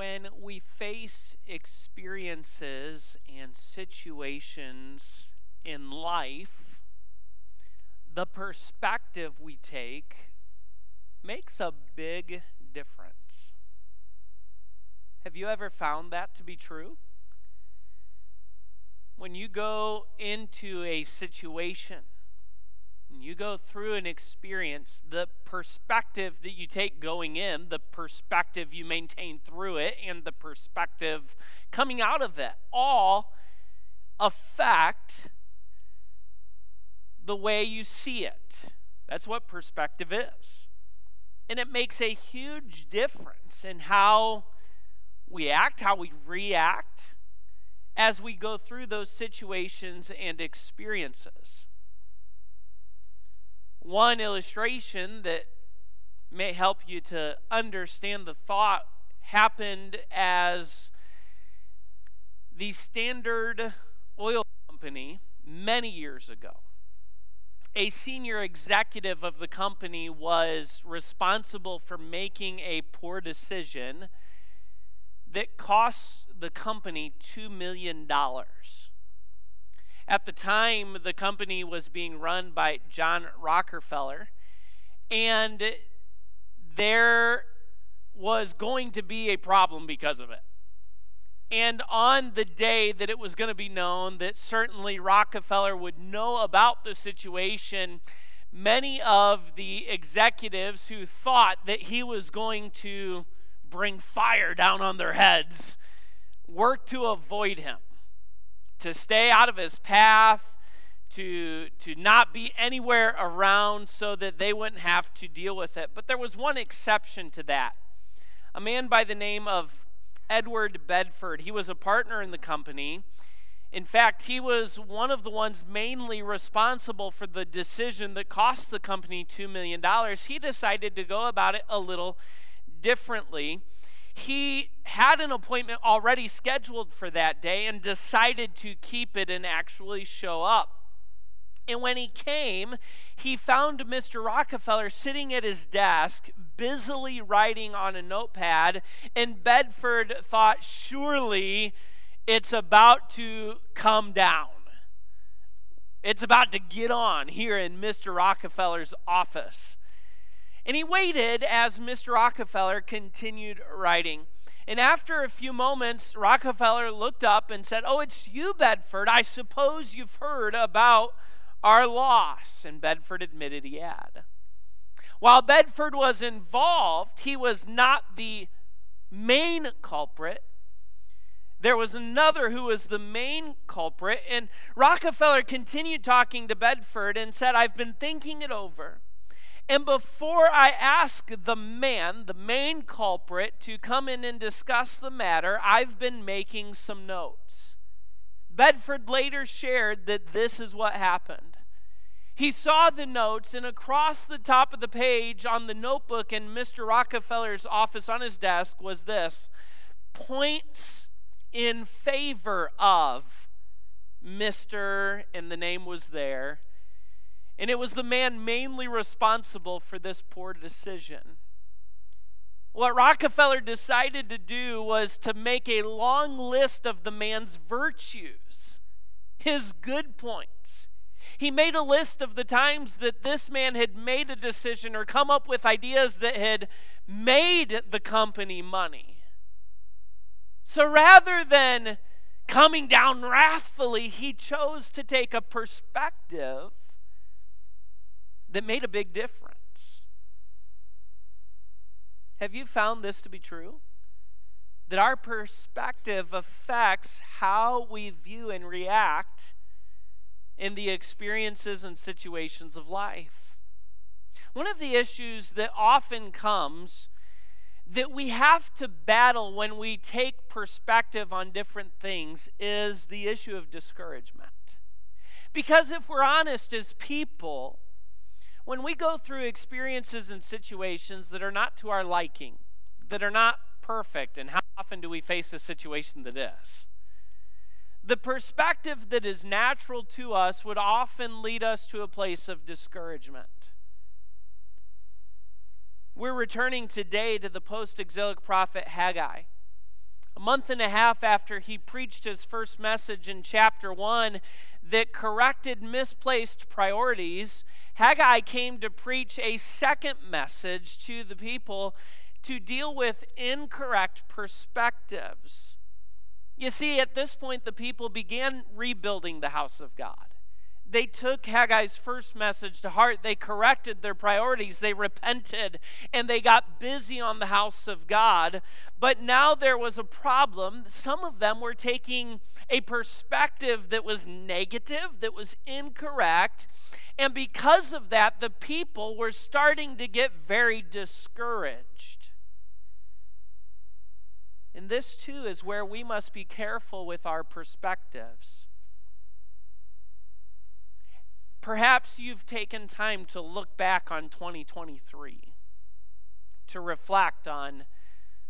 when we face experiences and situations in life, the perspective we take makes a big difference. Have you ever found that to be true? When you go into a situation, you go through an experience, the perspective that you take going in, the perspective you maintain through it, and the perspective coming out of it all affect the way you see it. That's what perspective is. And it makes a huge difference in how we act, how we react as we go through those situations and experiences. One illustration that may help you to understand the thought happened as the Standard Oil Company many years ago. A senior executive of the company was responsible for making a poor decision that cost the company $2 million. At the time, the company was being run by John Rockefeller, and there was going to be a problem because of it. And on the day that it was going to be known that certainly Rockefeller would know about the situation, many of the executives who thought that he was going to bring fire down on their heads worked to avoid him to stay out of his path, to, to not be anywhere around so that they wouldn't have to deal with it. But there was one exception to that. A man by the name of Edward Bedford. He was a partner in the company. In fact, he was one of the ones mainly responsible for the decision that cost the company $2 million. He decided to go about it a little differently he had an appointment already scheduled for that day and decided to keep it and actually show up. And when he came, he found Mr. Rockefeller sitting at his desk, busily writing on a notepad. And Bedford thought, surely it's about to come down. It's about to get on here in Mr. Rockefeller's office. And he waited as Mr. Rockefeller continued writing. And after a few moments, Rockefeller looked up and said, Oh, it's you, Bedford. I suppose you've heard about our loss. And Bedford admitted he had. While Bedford was involved, he was not the main culprit. There was another who was the main culprit. And Rockefeller continued talking to Bedford and said, I've been thinking it over. And before I ask the man, the main culprit, to come in and discuss the matter, I've been making some notes. Bedford later shared that this is what happened. He saw the notes, and across the top of the page on the notebook in Mr. Rockefeller's office on his desk was this points in favor of Mr. and the name was there and it was the man mainly responsible for this poor decision. What Rockefeller decided to do was to make a long list of the man's virtues, his good points. He made a list of the times that this man had made a decision or come up with ideas that had made the company money. So rather than coming down wrathfully, he chose to take a perspective that made a big difference. Have you found this to be true? That our perspective affects how we view and react in the experiences and situations of life. One of the issues that often comes that we have to battle when we take perspective on different things is the issue of discouragement. Because if we're honest as people, when we go through experiences and situations that are not to our liking, that are not perfect, and how often do we face a situation that is? The perspective that is natural to us would often lead us to a place of discouragement. We're returning today to the post exilic prophet Haggai. A month and a half after he preached his first message in chapter 1 that corrected misplaced priorities, Haggai came to preach a second message to the people to deal with incorrect perspectives. You see, at this point, the people began rebuilding the house of God they took Haggai's first message to heart. They corrected their priorities. They repented and they got busy on the house of God. But now there was a problem. Some of them were taking a perspective that was negative, that was incorrect. And because of that, the people were starting to get very discouraged. And this too is where we must be careful with our perspectives. Perhaps you've taken time to look back on 2023, to reflect on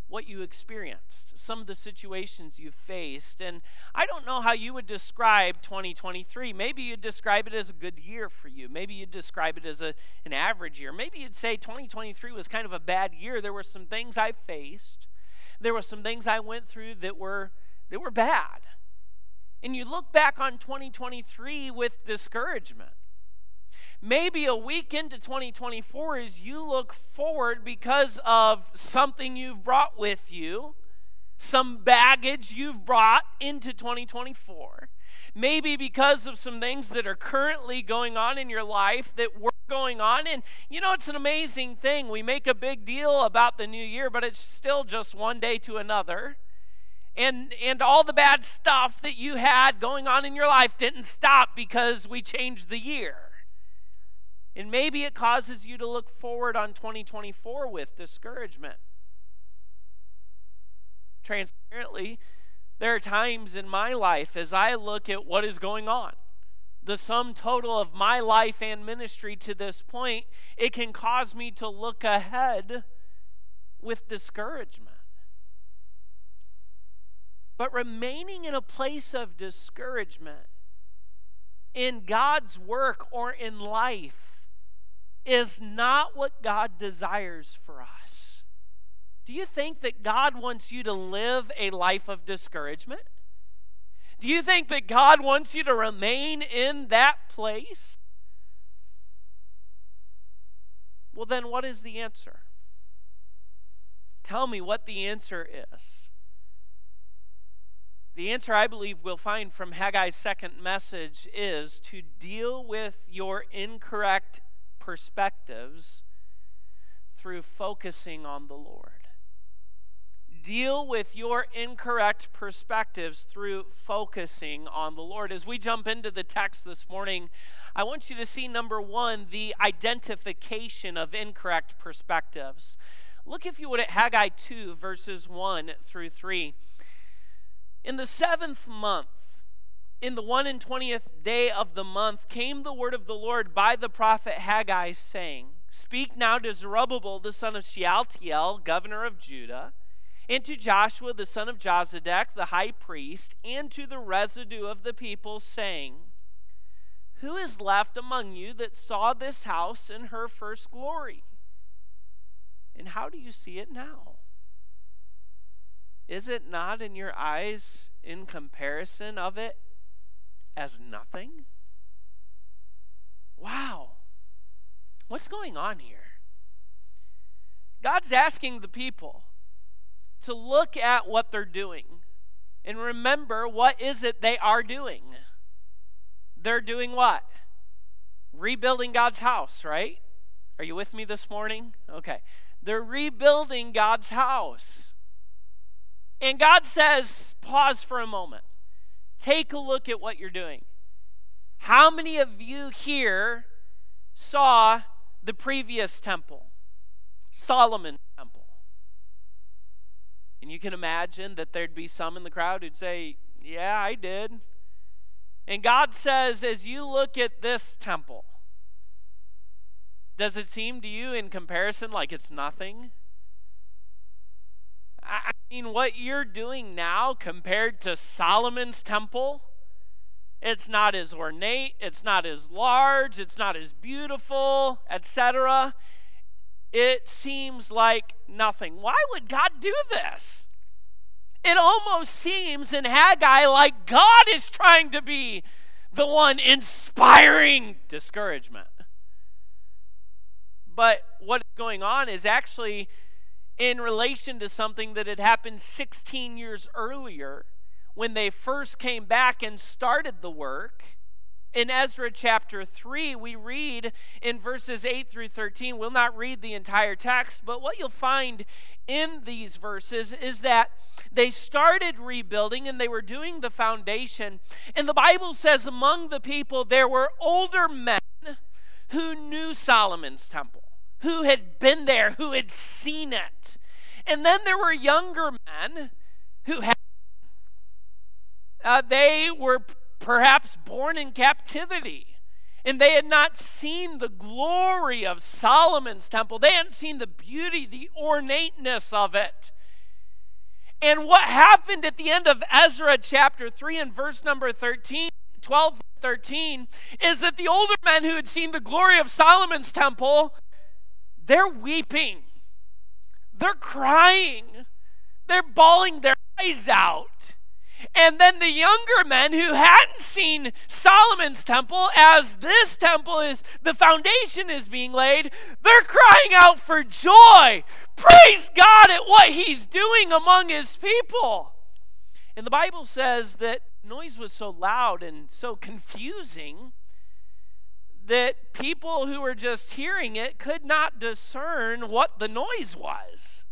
what you experienced, some of the situations you faced. And I don't know how you would describe 2023. Maybe you'd describe it as a good year for you. Maybe you'd describe it as a, an average year. Maybe you'd say 2023 was kind of a bad year. There were some things I faced, there were some things I went through that were, that were bad. And you look back on 2023 with discouragement maybe a week into 2024 as you look forward because of something you've brought with you, some baggage you've brought into 2024. Maybe because of some things that are currently going on in your life that were going on. And you know, it's an amazing thing. We make a big deal about the new year, but it's still just one day to another. And, and all the bad stuff that you had going on in your life didn't stop because we changed the year. And maybe it causes you to look forward on 2024 with discouragement. Transparently, there are times in my life as I look at what is going on, the sum total of my life and ministry to this point, it can cause me to look ahead with discouragement. But remaining in a place of discouragement in God's work or in life is not what God desires for us. Do you think that God wants you to live a life of discouragement? Do you think that God wants you to remain in that place? Well, then, what is the answer? Tell me what the answer is. The answer I believe we'll find from Haggai's second message is to deal with your incorrect perspectives through focusing on the Lord. Deal with your incorrect perspectives through focusing on the Lord. As we jump into the text this morning, I want you to see number one, the identification of incorrect perspectives. Look, if you would, at Haggai 2, verses 1 through 3. In the seventh month, in the one and twentieth day of the month came the word of the Lord by the prophet Haggai, saying, Speak now to Zerubbabel the son of Shealtiel, governor of Judah, and to Joshua the son of Jozadak, the high priest, and to the residue of the people, saying, Who is left among you that saw this house in her first glory? And how do you see it now? Is it not in your eyes in comparison of it as nothing? Wow. What's going on here? God's asking the people to look at what they're doing and remember what is it they are doing. They're doing what? Rebuilding God's house, right? Are you with me this morning? Okay. They're rebuilding God's house. And God says, pause for a moment. Take a look at what you're doing. How many of you here saw the previous temple, Solomon's temple? And you can imagine that there'd be some in the crowd who'd say, Yeah, I did. And God says, as you look at this temple, does it seem to you in comparison like it's nothing? I mean, what you're doing now compared to Solomon's temple, it's not as ornate, it's not as large, it's not as beautiful, etc. It seems like nothing. Why would God do this? It almost seems in Haggai like God is trying to be the one inspiring discouragement. But what is going on is actually in relation to something that had happened 16 years earlier when they first came back and started the work. In Ezra chapter 3, we read in verses 8 through 13. We'll not read the entire text, but what you'll find in these verses is that they started rebuilding and they were doing the foundation. And the Bible says among the people there were older men who knew Solomon's temple, who had been there, who had seen it. And then there were younger men who had. Uh, they were perhaps born in captivity. And they had not seen the glory of Solomon's temple. They hadn't seen the beauty, the ornateness of it. And what happened at the end of Ezra chapter 3 and verse number 13, 12 13, is that the older men who had seen the glory of Solomon's temple, they're weeping. They're crying. They're bawling their eyes out. And then the younger men who hadn't seen Solomon's temple as this temple is, the foundation is being laid, they're crying out for joy. Praise God at what he's doing among his people. And the Bible says that noise was so loud and so confusing that people who were just hearing it could not discern what the noise was.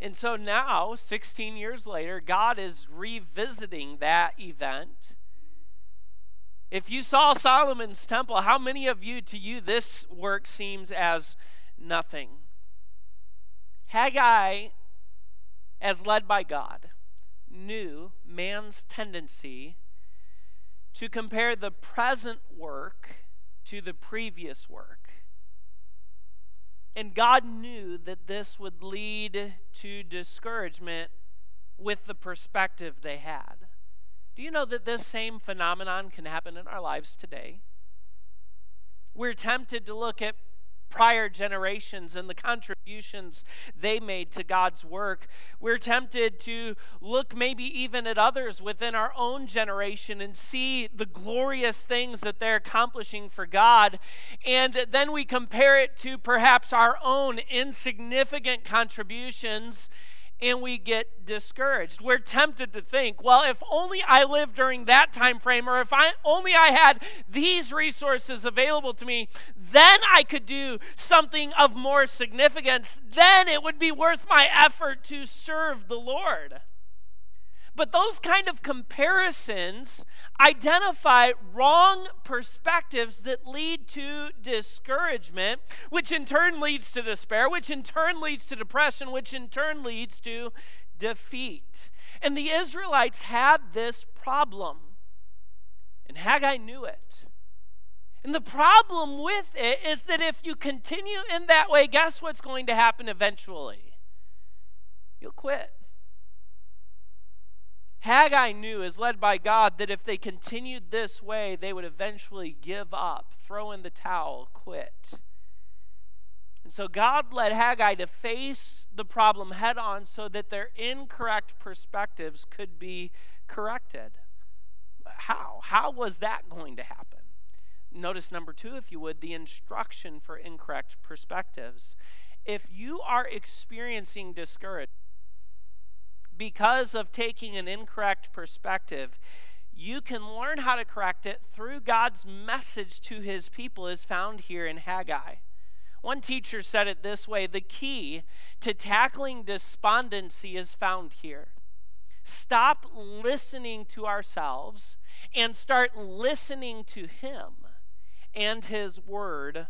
And so now, 16 years later, God is revisiting that event. If you saw Solomon's temple, how many of you, to you, this work seems as nothing? Haggai, as led by God, knew man's tendency to compare the present work to the previous work. And God knew that this would lead to discouragement with the perspective they had. Do you know that this same phenomenon can happen in our lives today? We're tempted to look at prior generations and the contributions they made to God's work. We're tempted to look maybe even at others within our own generation and see the glorious things that they're accomplishing for God. And then we compare it to perhaps our own insignificant contributions and we get discouraged. We're tempted to think, well, if only I lived during that time frame or if I only I had these resources available to me, then I could do something of more significance. Then it would be worth my effort to serve the Lord. But those kind of comparisons identify wrong perspectives that lead to discouragement, which in turn leads to despair, which in turn leads to depression, which in turn leads to defeat. And the Israelites had this problem, and Haggai knew it. And the problem with it is that if you continue in that way, guess what's going to happen eventually? You'll quit. Haggai knew, as led by God, that if they continued this way, they would eventually give up, throw in the towel, quit. And so God led Haggai to face the problem head on so that their incorrect perspectives could be corrected. How? How was that going to happen? Notice number two, if you would, the instruction for incorrect perspectives. If you are experiencing discouragement, because of taking an incorrect perspective, you can learn how to correct it through God's message to his people, is found here in Haggai. One teacher said it this way the key to tackling despondency is found here. Stop listening to ourselves and start listening to Him and His Word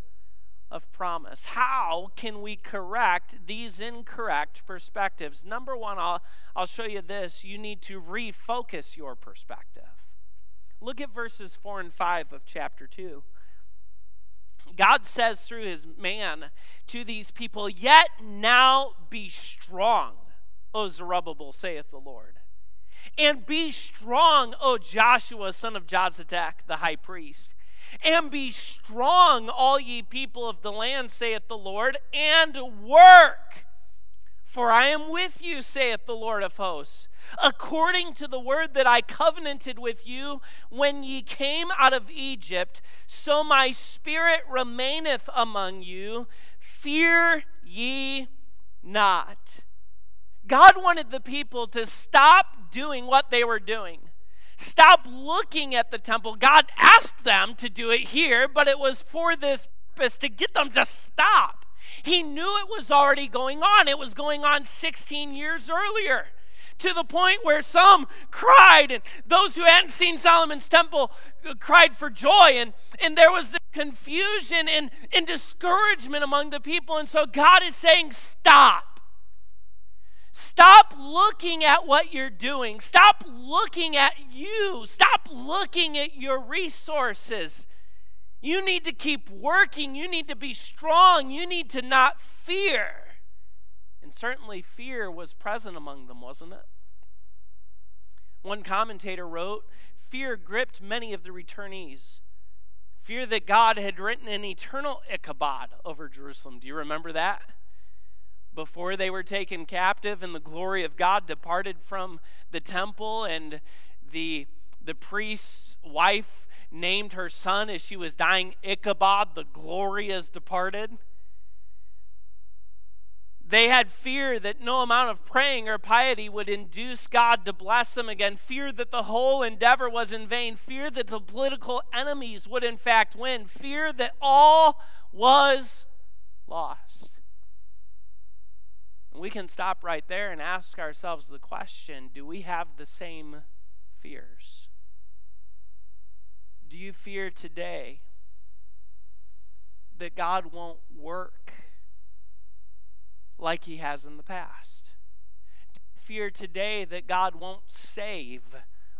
of promise. How can we correct these incorrect perspectives? Number one, I'll, I'll show you this. You need to refocus your perspective. Look at verses 4 and 5 of chapter 2. God says through his man to these people, Yet now be strong, O Zerubbabel, saith the Lord. And be strong, O Joshua, son of Jozadak, the high priest And be strong, all ye people of the land, saith the Lord, and work. For I am with you, saith the Lord of hosts, according to the word that I covenanted with you when ye came out of Egypt, so my spirit remaineth among you. Fear ye not. God wanted the people to stop doing what they were doing. Stop looking at the temple. God asked them to do it here, but it was for this purpose to get them to stop. He knew it was already going on. It was going on 16 years earlier to the point where some cried, and those who hadn't seen Solomon's temple uh, cried for joy. And, and there was this confusion and, and discouragement among the people. And so God is saying, Stop. Stop looking at what you're doing. Stop looking at you. Stop looking at your resources. You need to keep working. You need to be strong. You need to not fear. And certainly fear was present among them, wasn't it? One commentator wrote Fear gripped many of the returnees. Fear that God had written an eternal Ichabod over Jerusalem. Do you remember that? Before they were taken captive and the glory of God departed from the temple, and the, the priest's wife named her son as she was dying Ichabod, the glory has departed. They had fear that no amount of praying or piety would induce God to bless them again, fear that the whole endeavor was in vain, fear that the political enemies would in fact win, fear that all was lost. We can stop right there and ask ourselves the question do we have the same fears? Do you fear today that God won't work? like he has in the past? Do you fear today that God won't save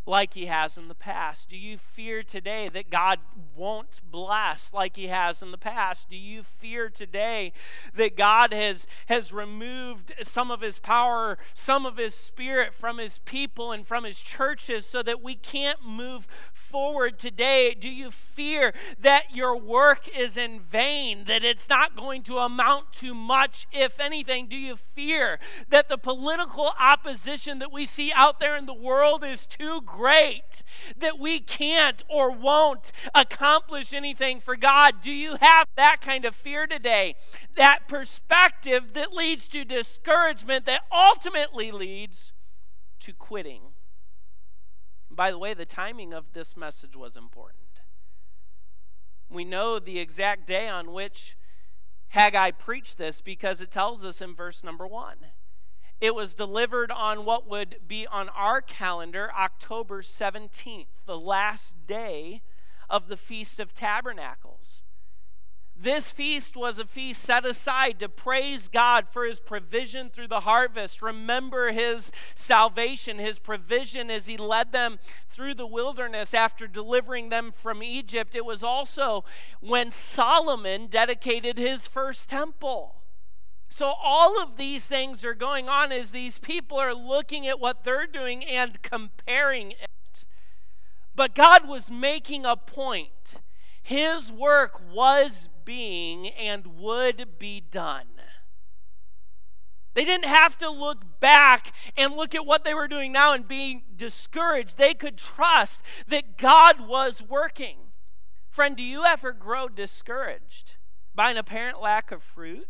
like he has in the past? Do you fear today that God won't bless like he has in the past? Do you fear today that God has, has removed some of his power, some of his spirit from his people and from his churches so that we can't move forward today? Do you fear that your work is in vain, that it's not going to amount to much, if anything? Do you fear that the political opposition that we see out there in the world is too great, that we can't or won't accomplish anything for God? Do you have that kind of fear today? That perspective that leads to discouragement, that ultimately leads to quitting. By the way, the timing of this message was important. We know the exact day on which Haggai preached this because it tells us in verse number one. It was delivered on what would be on our calendar October 17th, the last day of the Feast of Tabernacles. This feast was a feast set aside to praise God for his provision through the harvest. Remember his salvation, his provision as he led them through the wilderness after delivering them from Egypt. It was also when Solomon dedicated his first temple. So, all of these things are going on as these people are looking at what they're doing and comparing it. But God was making a point. His work was being and would be done. They didn't have to look back and look at what they were doing now and being discouraged. They could trust that God was working. Friend, do you ever grow discouraged by an apparent lack of fruit?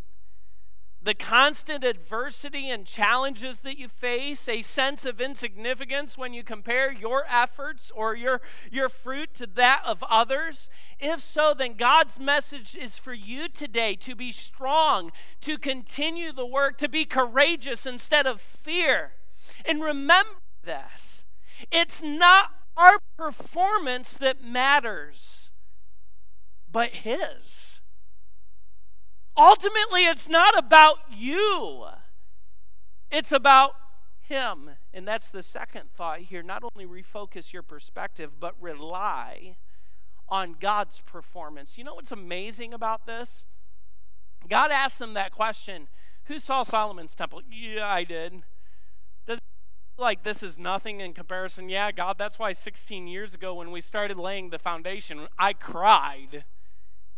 The constant adversity and challenges that you face, a sense of insignificance when you compare your efforts or your, your fruit to that of others? If so, then God's message is for you today to be strong, to continue the work, to be courageous instead of fear. And remember this it's not our performance that matters, but His. Ultimately, it's not about you, it's about Him. And that's the second thought here. Not only refocus your perspective, but rely on God's performance. You know what's amazing about this? God asked them that question Who saw Solomon's temple? Yeah, I did. Does like this is nothing in comparison. Yeah, God, that's why 16 years ago when we started laying the foundation, I cried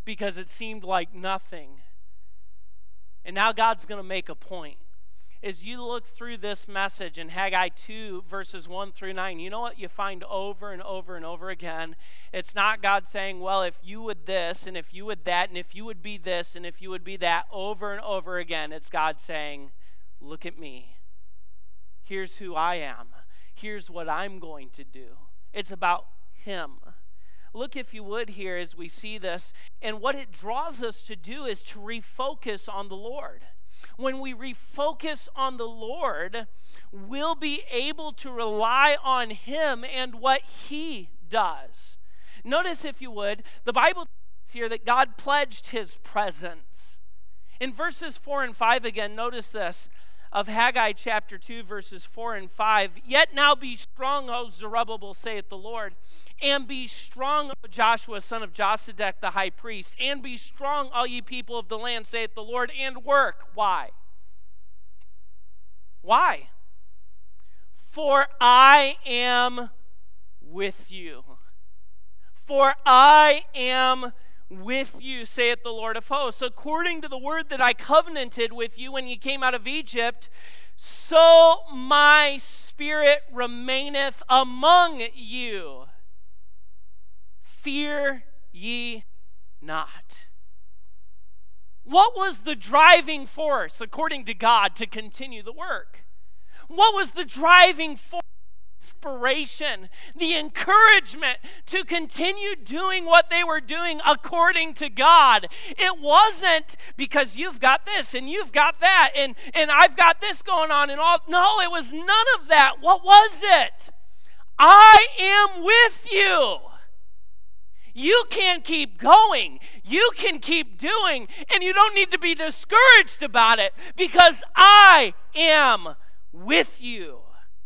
because it seemed like nothing. And now God's going to make a point. As you look through this message in Haggai 2, verses 1 through 9, you know what you find over and over and over again? It's not God saying, well, if you would this, and if you would that, and if you would be this, and if you would be that, over and over again. It's God saying, look at me. Here's who I am. Here's what I'm going to do. It's about Him. Look, if you would, here as we see this. And what it draws us to do is to refocus on the Lord. When we refocus on the Lord, we'll be able to rely on Him and what He does. Notice, if you would, the Bible says here that God pledged His presence. In verses 4 and 5 again, notice this of Haggai chapter 2, verses 4 and 5. Yet now be strong, O Zerubbabel, saith the Lord, and be strong, O Joshua, son of Josedech, the high priest, and be strong, all ye people of the land, saith the Lord, and work. Why? Why? For I am with you. For I am with you, saith the Lord of hosts. According to the word that I covenanted with you when you came out of Egypt, so my spirit remaineth among you. Fear ye not. What was the driving force, according to God, to continue the work? What was the driving force? Inspiration, the encouragement to continue doing what they were doing according to God. It wasn't because you've got this and you've got that and, and I've got this going on and all. No, it was none of that. What was it? I am with you. You can keep going. You can keep doing, and you don't need to be discouraged about it because I am with you.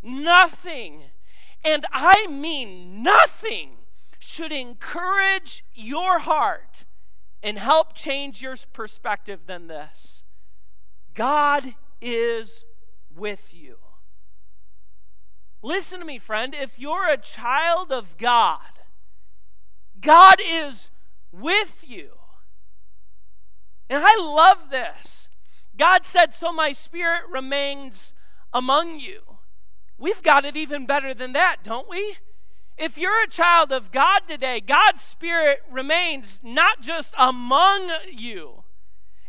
Nothing, and I mean nothing, should encourage your heart and help change your perspective than this God is with you. Listen to me, friend. If you're a child of God, God is with you. And I love this. God said, So my spirit remains among you. We've got it even better than that, don't we? If you're a child of God today, God's Spirit remains not just among you.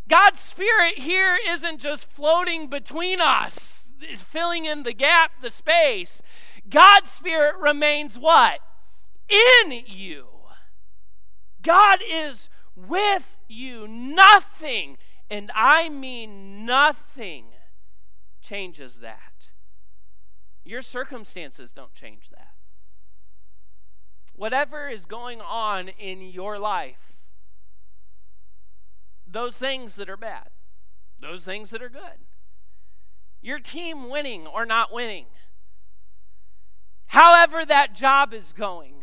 God's Spirit here isn't just floating between us, is filling in the gap, the space. God's Spirit remains what? In you. God is with you. Nothing, and I mean nothing, changes that. Your circumstances don't change that. Whatever is going on in your life, those things that are bad, those things that are good, your team winning or not winning, however that job is going,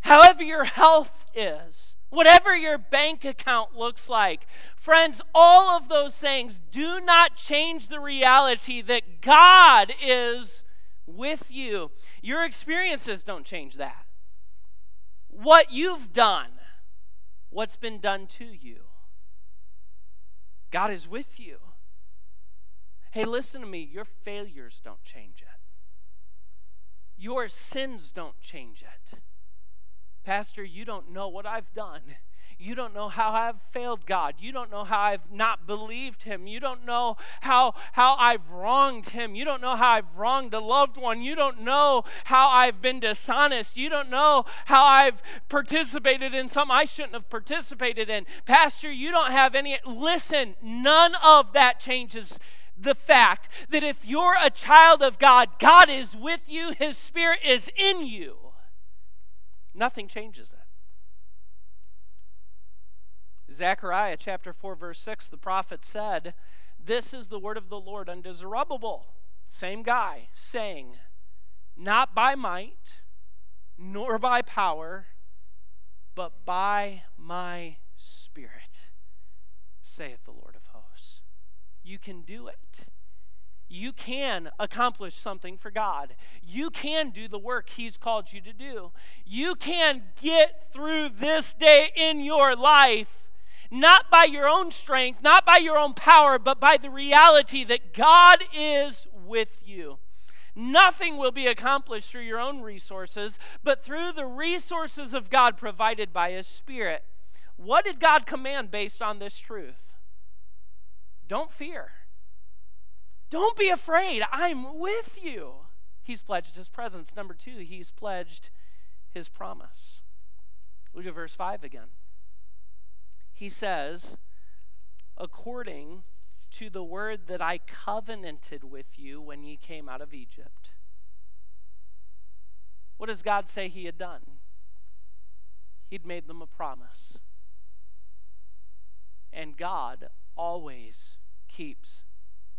however your health is, whatever your bank account looks like. Friends, all of those things do not change the reality that God is with you. Your experiences don't change that. What you've done, what's been done to you, God is with you. Hey, listen to me. Your failures don't change it. Your sins don't change it. Pastor, you don't know what I've done. You don't know how I've failed God. You don't know how I've not believed Him. You don't know how, how I've wronged Him. You don't know how I've wronged a loved one. You don't know how I've been dishonest. You don't know how I've participated in something I shouldn't have participated in. Pastor, you don't have any. Listen, none of that changes the fact that if you're a child of God, God is with you, His Spirit is in you. Nothing changes that. Zechariah chapter 4, verse 6, the prophet said, This is the word of the Lord unto Zerubbabel, same guy, saying, Not by might, nor by power, but by my spirit, saith the Lord of hosts. You can do it. you can accomplish something for God. You can do the work He's called you to do. You can get through this day in your life, not by your own strength, not by your own power, but by the reality that God is with you. Nothing will be accomplished through your own resources, but through the resources of God provided by His Spirit. What did God command based on this truth? Don't fear. Don't be afraid. I'm with you. He's pledged his presence. Number two, he's pledged his promise. Look at verse 5 again. He says, according to the word that I covenanted with you when ye came out of Egypt. What does God say he had done? He'd made them a promise. And God always keeps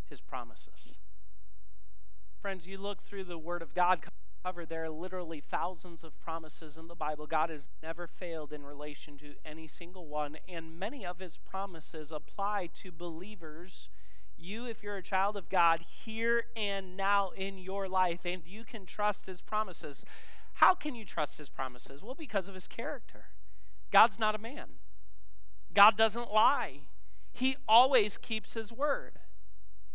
his promises. Friends, you look through the Word of God cover, there are literally thousands of promises in the Bible. God has never failed in relation to any single one, and many of his promises apply to believers. You, if you're a child of God, here and now in your life, and you can trust his promises. How can you trust his promises? Well, because of his character. God's not a man, God doesn't lie, he always keeps his word.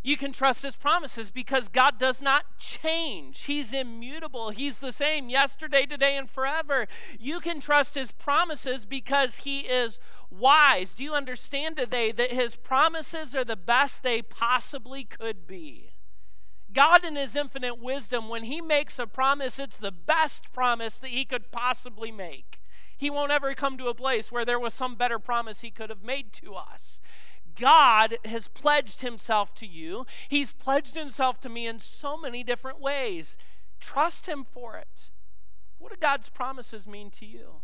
You can trust his promises because God does not change. He's immutable. He's the same yesterday, today, and forever. You can trust his promises because he is wise. Do you understand today that his promises are the best they possibly could be? God, in his infinite wisdom, when he makes a promise, it's the best promise that he could possibly make. He won't ever come to a place where there was some better promise he could have made to us. God has pledged himself to you. He's pledged himself to me in so many different ways. Trust him for it. What do God's promises mean to you?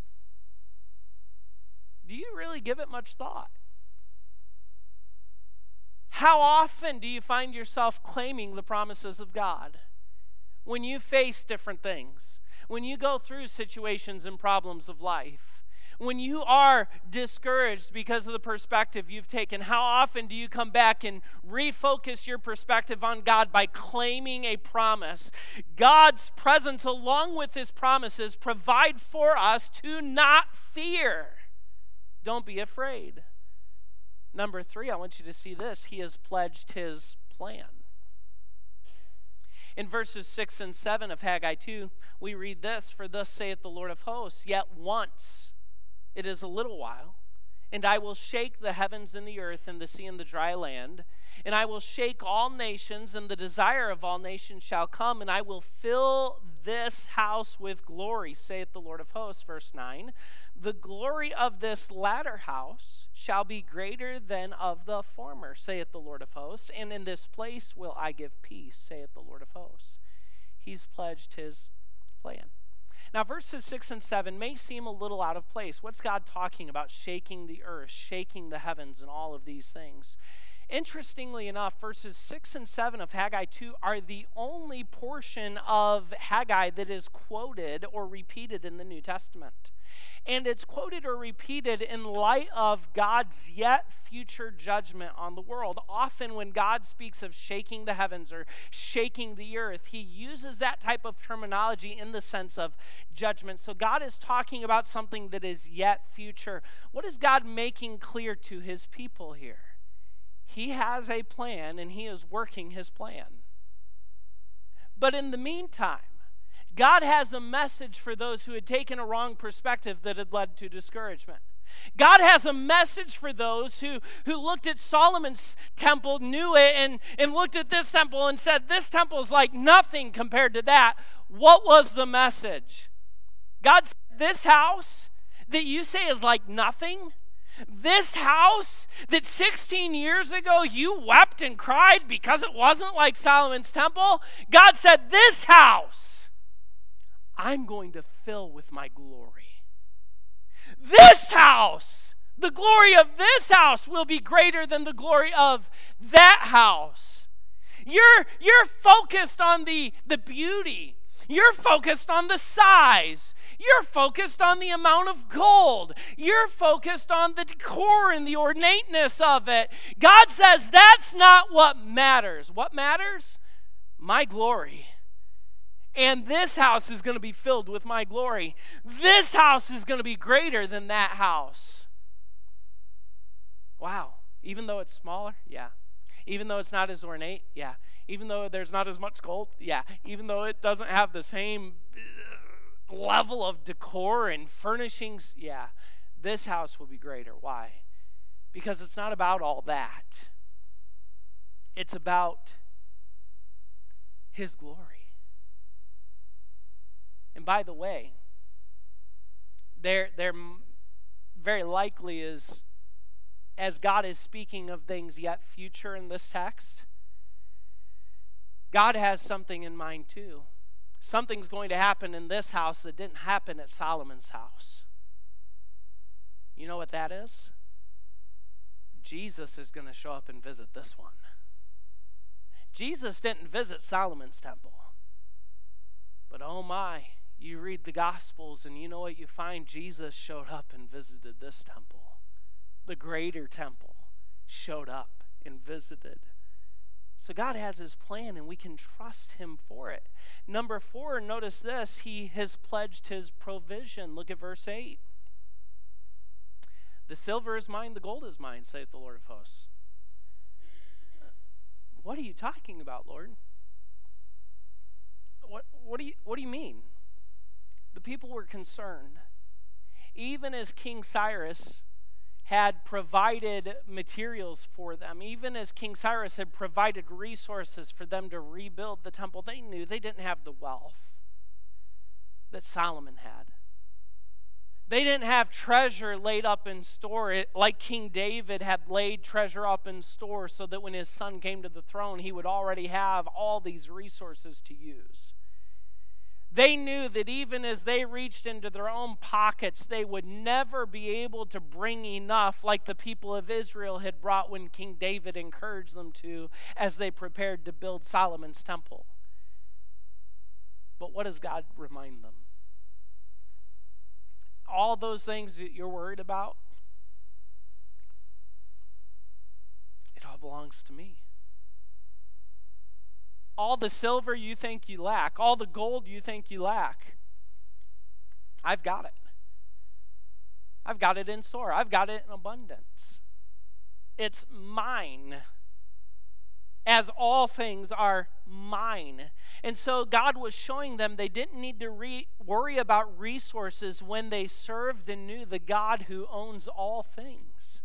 Do you really give it much thought? How often do you find yourself claiming the promises of God? When you face different things, when you go through situations and problems of life, when you are discouraged because of the perspective you've taken, how often do you come back and refocus your perspective on God by claiming a promise? God's presence, along with his promises, provide for us to not fear. Don't be afraid. Number three, I want you to see this. He has pledged his plan. In verses 6 and 7 of Haggai 2, we read this For thus saith the Lord of hosts, yet once it is a little while, and I will shake the heavens and the earth and the sea and the dry land, and I will shake all nations, and the desire of all nations shall come, and I will fill this house with glory, saith the Lord of hosts. Verse 9 The glory of this latter house shall be greater than of the former, saith the Lord of hosts, and in this place will I give peace, saith the Lord of hosts. He's pledged his plan. Now, verses 6 and 7 may seem a little out of place. What's God talking about? Shaking the earth, shaking the heavens, and all of these things. Interestingly enough, verses 6 and 7 of Haggai 2 are the only portion of Haggai that is quoted or repeated in the New Testament. And it's quoted or repeated in light of God's yet future judgment on the world. Often, when God speaks of shaking the heavens or shaking the earth, he uses that type of terminology in the sense of judgment. So, God is talking about something that is yet future. What is God making clear to his people here? He has a plan and he is working his plan. But in the meantime, God has a message for those who had taken a wrong perspective that had led to discouragement. God has a message for those who, who looked at Solomon's temple, knew it, and, and looked at this temple and said, This temple is like nothing compared to that. What was the message? God said, This house that you say is like nothing, this house that 16 years ago you wept and cried because it wasn't like Solomon's temple, God said, This house I'm going to fill with my glory. This house, the glory of this house will be greater than the glory of that house. You're, you're focused on the, the beauty. You're focused on the size. You're focused on the amount of gold. You're focused on the decor and the ornateness of it. God says that's not what matters. What matters? my glory. And this house is going to be filled with my glory. This house is going to be greater than that house. Wow. Even though it's smaller? Yeah. Even though it's not as ornate? Yeah. Even though there's not as much gold? Yeah. Even though it doesn't have the same level of decor and furnishings? Yeah. This house will be greater. Why? Because it's not about all that, it's about His glory. And by the way, there, there very likely is, as God is speaking of things yet future in this text, God has something in mind too. Something's going to happen in this house that didn't happen at Solomon's house. You know what that is? Jesus is going to show up and visit this one. Jesus didn't visit Solomon's temple. But oh my, you read the Gospels and you know what you find? Jesus showed up and visited this temple. The greater temple showed up and visited. So God has his plan and we can trust him for it. Number four, notice this He has pledged his provision. Look at verse 8. The silver is mine, the gold is mine, saith the Lord of hosts. Uh, what are you talking about, Lord? What, what, do, you, what do you mean? The people were concerned. Even as King Cyrus had provided materials for them, even as King Cyrus had provided resources for them to rebuild the temple, they knew they didn't have the wealth that Solomon had. They didn't have treasure laid up in store like King David had laid treasure up in store so that when his son came to the throne, he would already have all these resources to use. They knew that even as they reached into their own pockets, they would never be able to bring enough like the people of Israel had brought when King David encouraged them to as they prepared to build Solomon's temple. But what does God remind them? all those things that you're worried about, it all belongs to me. All the silver you think you lack, all the gold you think you lack, I've got it. I've got it in store, I've got it in abundance. It's mine as all things are mine. And so God was showing them they didn't need to re- worry about resources when they served and knew the God who owns all things.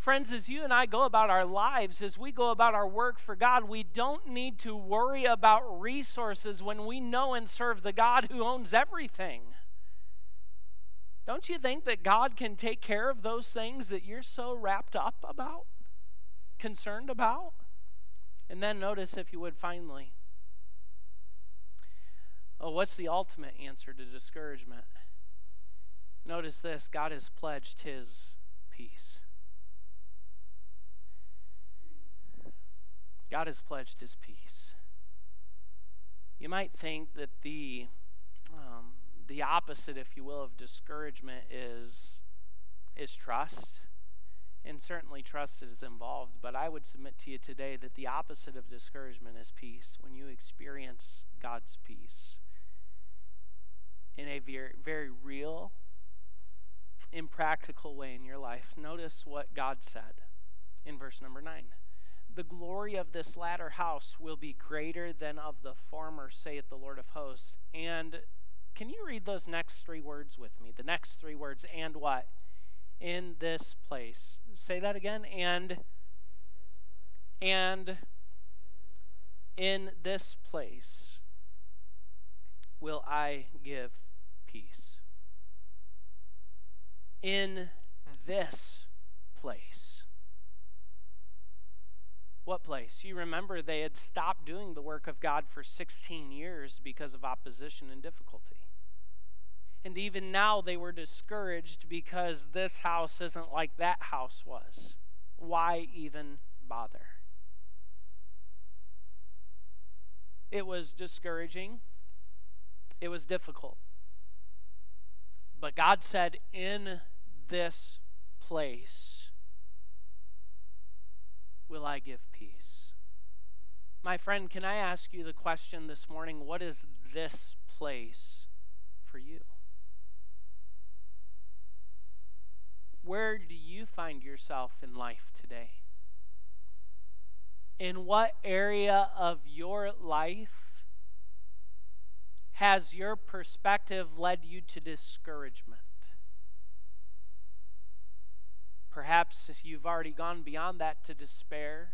Friends, as you and I go about our lives, as we go about our work for God, we don't need to worry about resources when we know and serve the God who owns everything. Don't you think that God can take care of those things that you're so wrapped up about, concerned about? And then notice, if you would, finally, oh, what's the ultimate answer to discouragement? Notice this God has pledged his peace. God has pledged his peace. You might think that the um, the opposite, if you will, of discouragement is is trust and certainly trust is involved. But I would submit to you today that the opposite of discouragement is peace. When you experience God's peace in a very, very real, impractical way in your life, notice what God said in verse number 9. The glory of this latter house will be greater than of the former, saith the Lord of hosts. And can you read those next three words with me? The next three words, and what? in this place. Say that again. And and in this place will I give peace. In this place. What place? You remember they had stopped doing the work of God for 16 years because of opposition and difficulty. And even now they were discouraged because this house isn't like that house was. Why even bother? It was discouraging. It was difficult. But God said, In this place will I give peace. My friend, can I ask you the question this morning what is this place for you? Where do you find yourself in life today? In what area of your life has your perspective led you to discouragement? Perhaps you've already gone beyond that to despair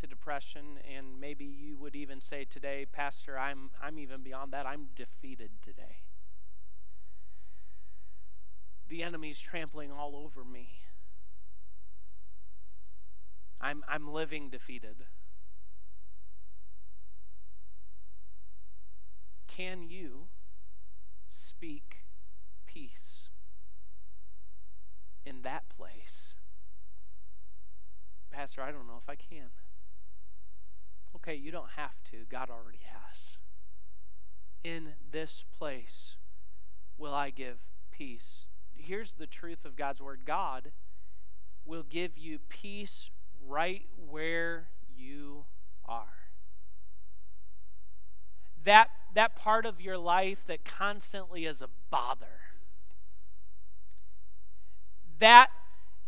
to depression, and maybe you would even say today, Pastor, I'm, I'm even beyond that. I'm defeated today. The enemy's trampling all over me. I'm, I'm living defeated. Can you speak peace in that place? Pastor, I don't know if I can. Okay, you don't have to. God already has. In this place will I give peace. Here's the truth of God's word God will give you peace right where you are. That, that part of your life that constantly is a bother. That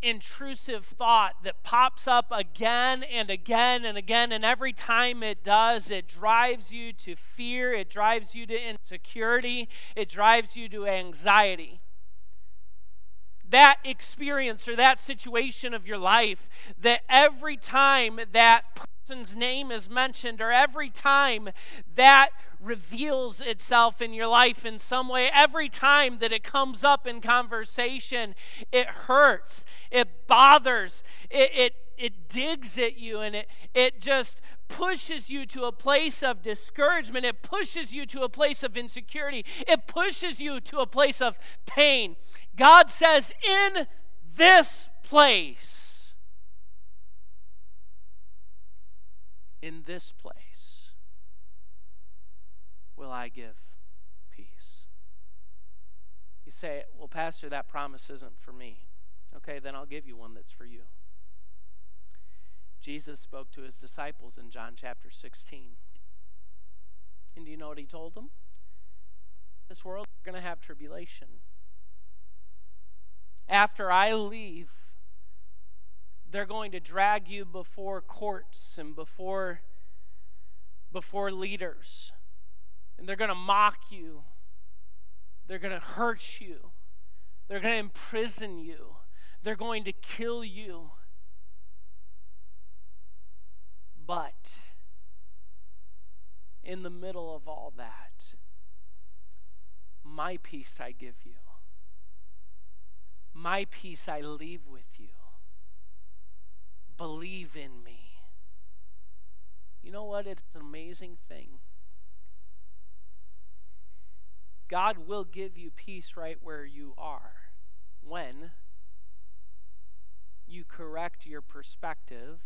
intrusive thought that pops up again and again and again. And every time it does, it drives you to fear, it drives you to insecurity, it drives you to anxiety. That experience or that situation of your life, that every time that person's name is mentioned, or every time that reveals itself in your life in some way, every time that it comes up in conversation, it hurts, it bothers, it, it, it digs at you, and it, it just pushes you to a place of discouragement. It pushes you to a place of insecurity. It pushes you to a place of pain. God says, in this place, in this place, will I give peace. You say, Well, Pastor, that promise isn't for me. Okay, then I'll give you one that's for you. Jesus spoke to his disciples in John chapter 16. And do you know what he told them? This world, you're going to have tribulation. After I leave, they're going to drag you before courts and before before leaders and they're going to mock you. They're going to hurt you. They're going to imprison you. They're going to kill you. But in the middle of all that, my peace I give you. My peace I leave with you. Believe in me. You know what? It's an amazing thing God will give you peace right where you are when you correct your perspective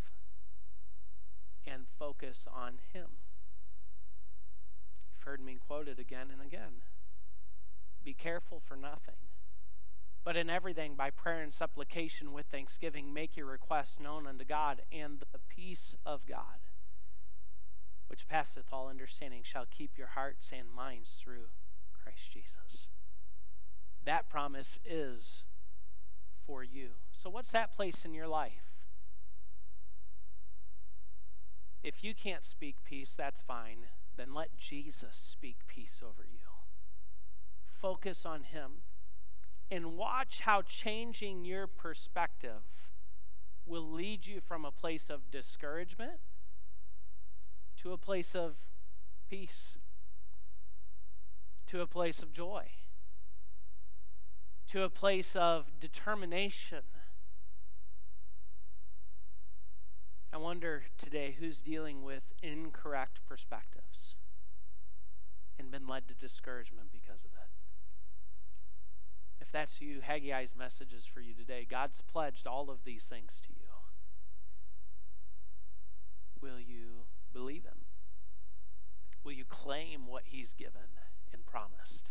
and focus on Him. You've heard me quote it again and again. Be careful for nothing, but in everything, by prayer and supplication with thanksgiving, make your requests known unto God, and the peace of God, which passeth all understanding, shall keep your hearts and minds through Christ Jesus. That promise is for you. So, what's that place in your life? If you can't speak peace, that's fine. Then let Jesus speak peace over you. Focus on Him and watch how changing your perspective will lead you from a place of discouragement to a place of peace to a place of joy, to a place of determination. I wonder today who's dealing with incorrect perspectives and been led to discouragement because of it. If that's you, Haggai's message is for you today. God's pledged all of these things to you. Will you believe Him? Will you claim what He's given? And promised.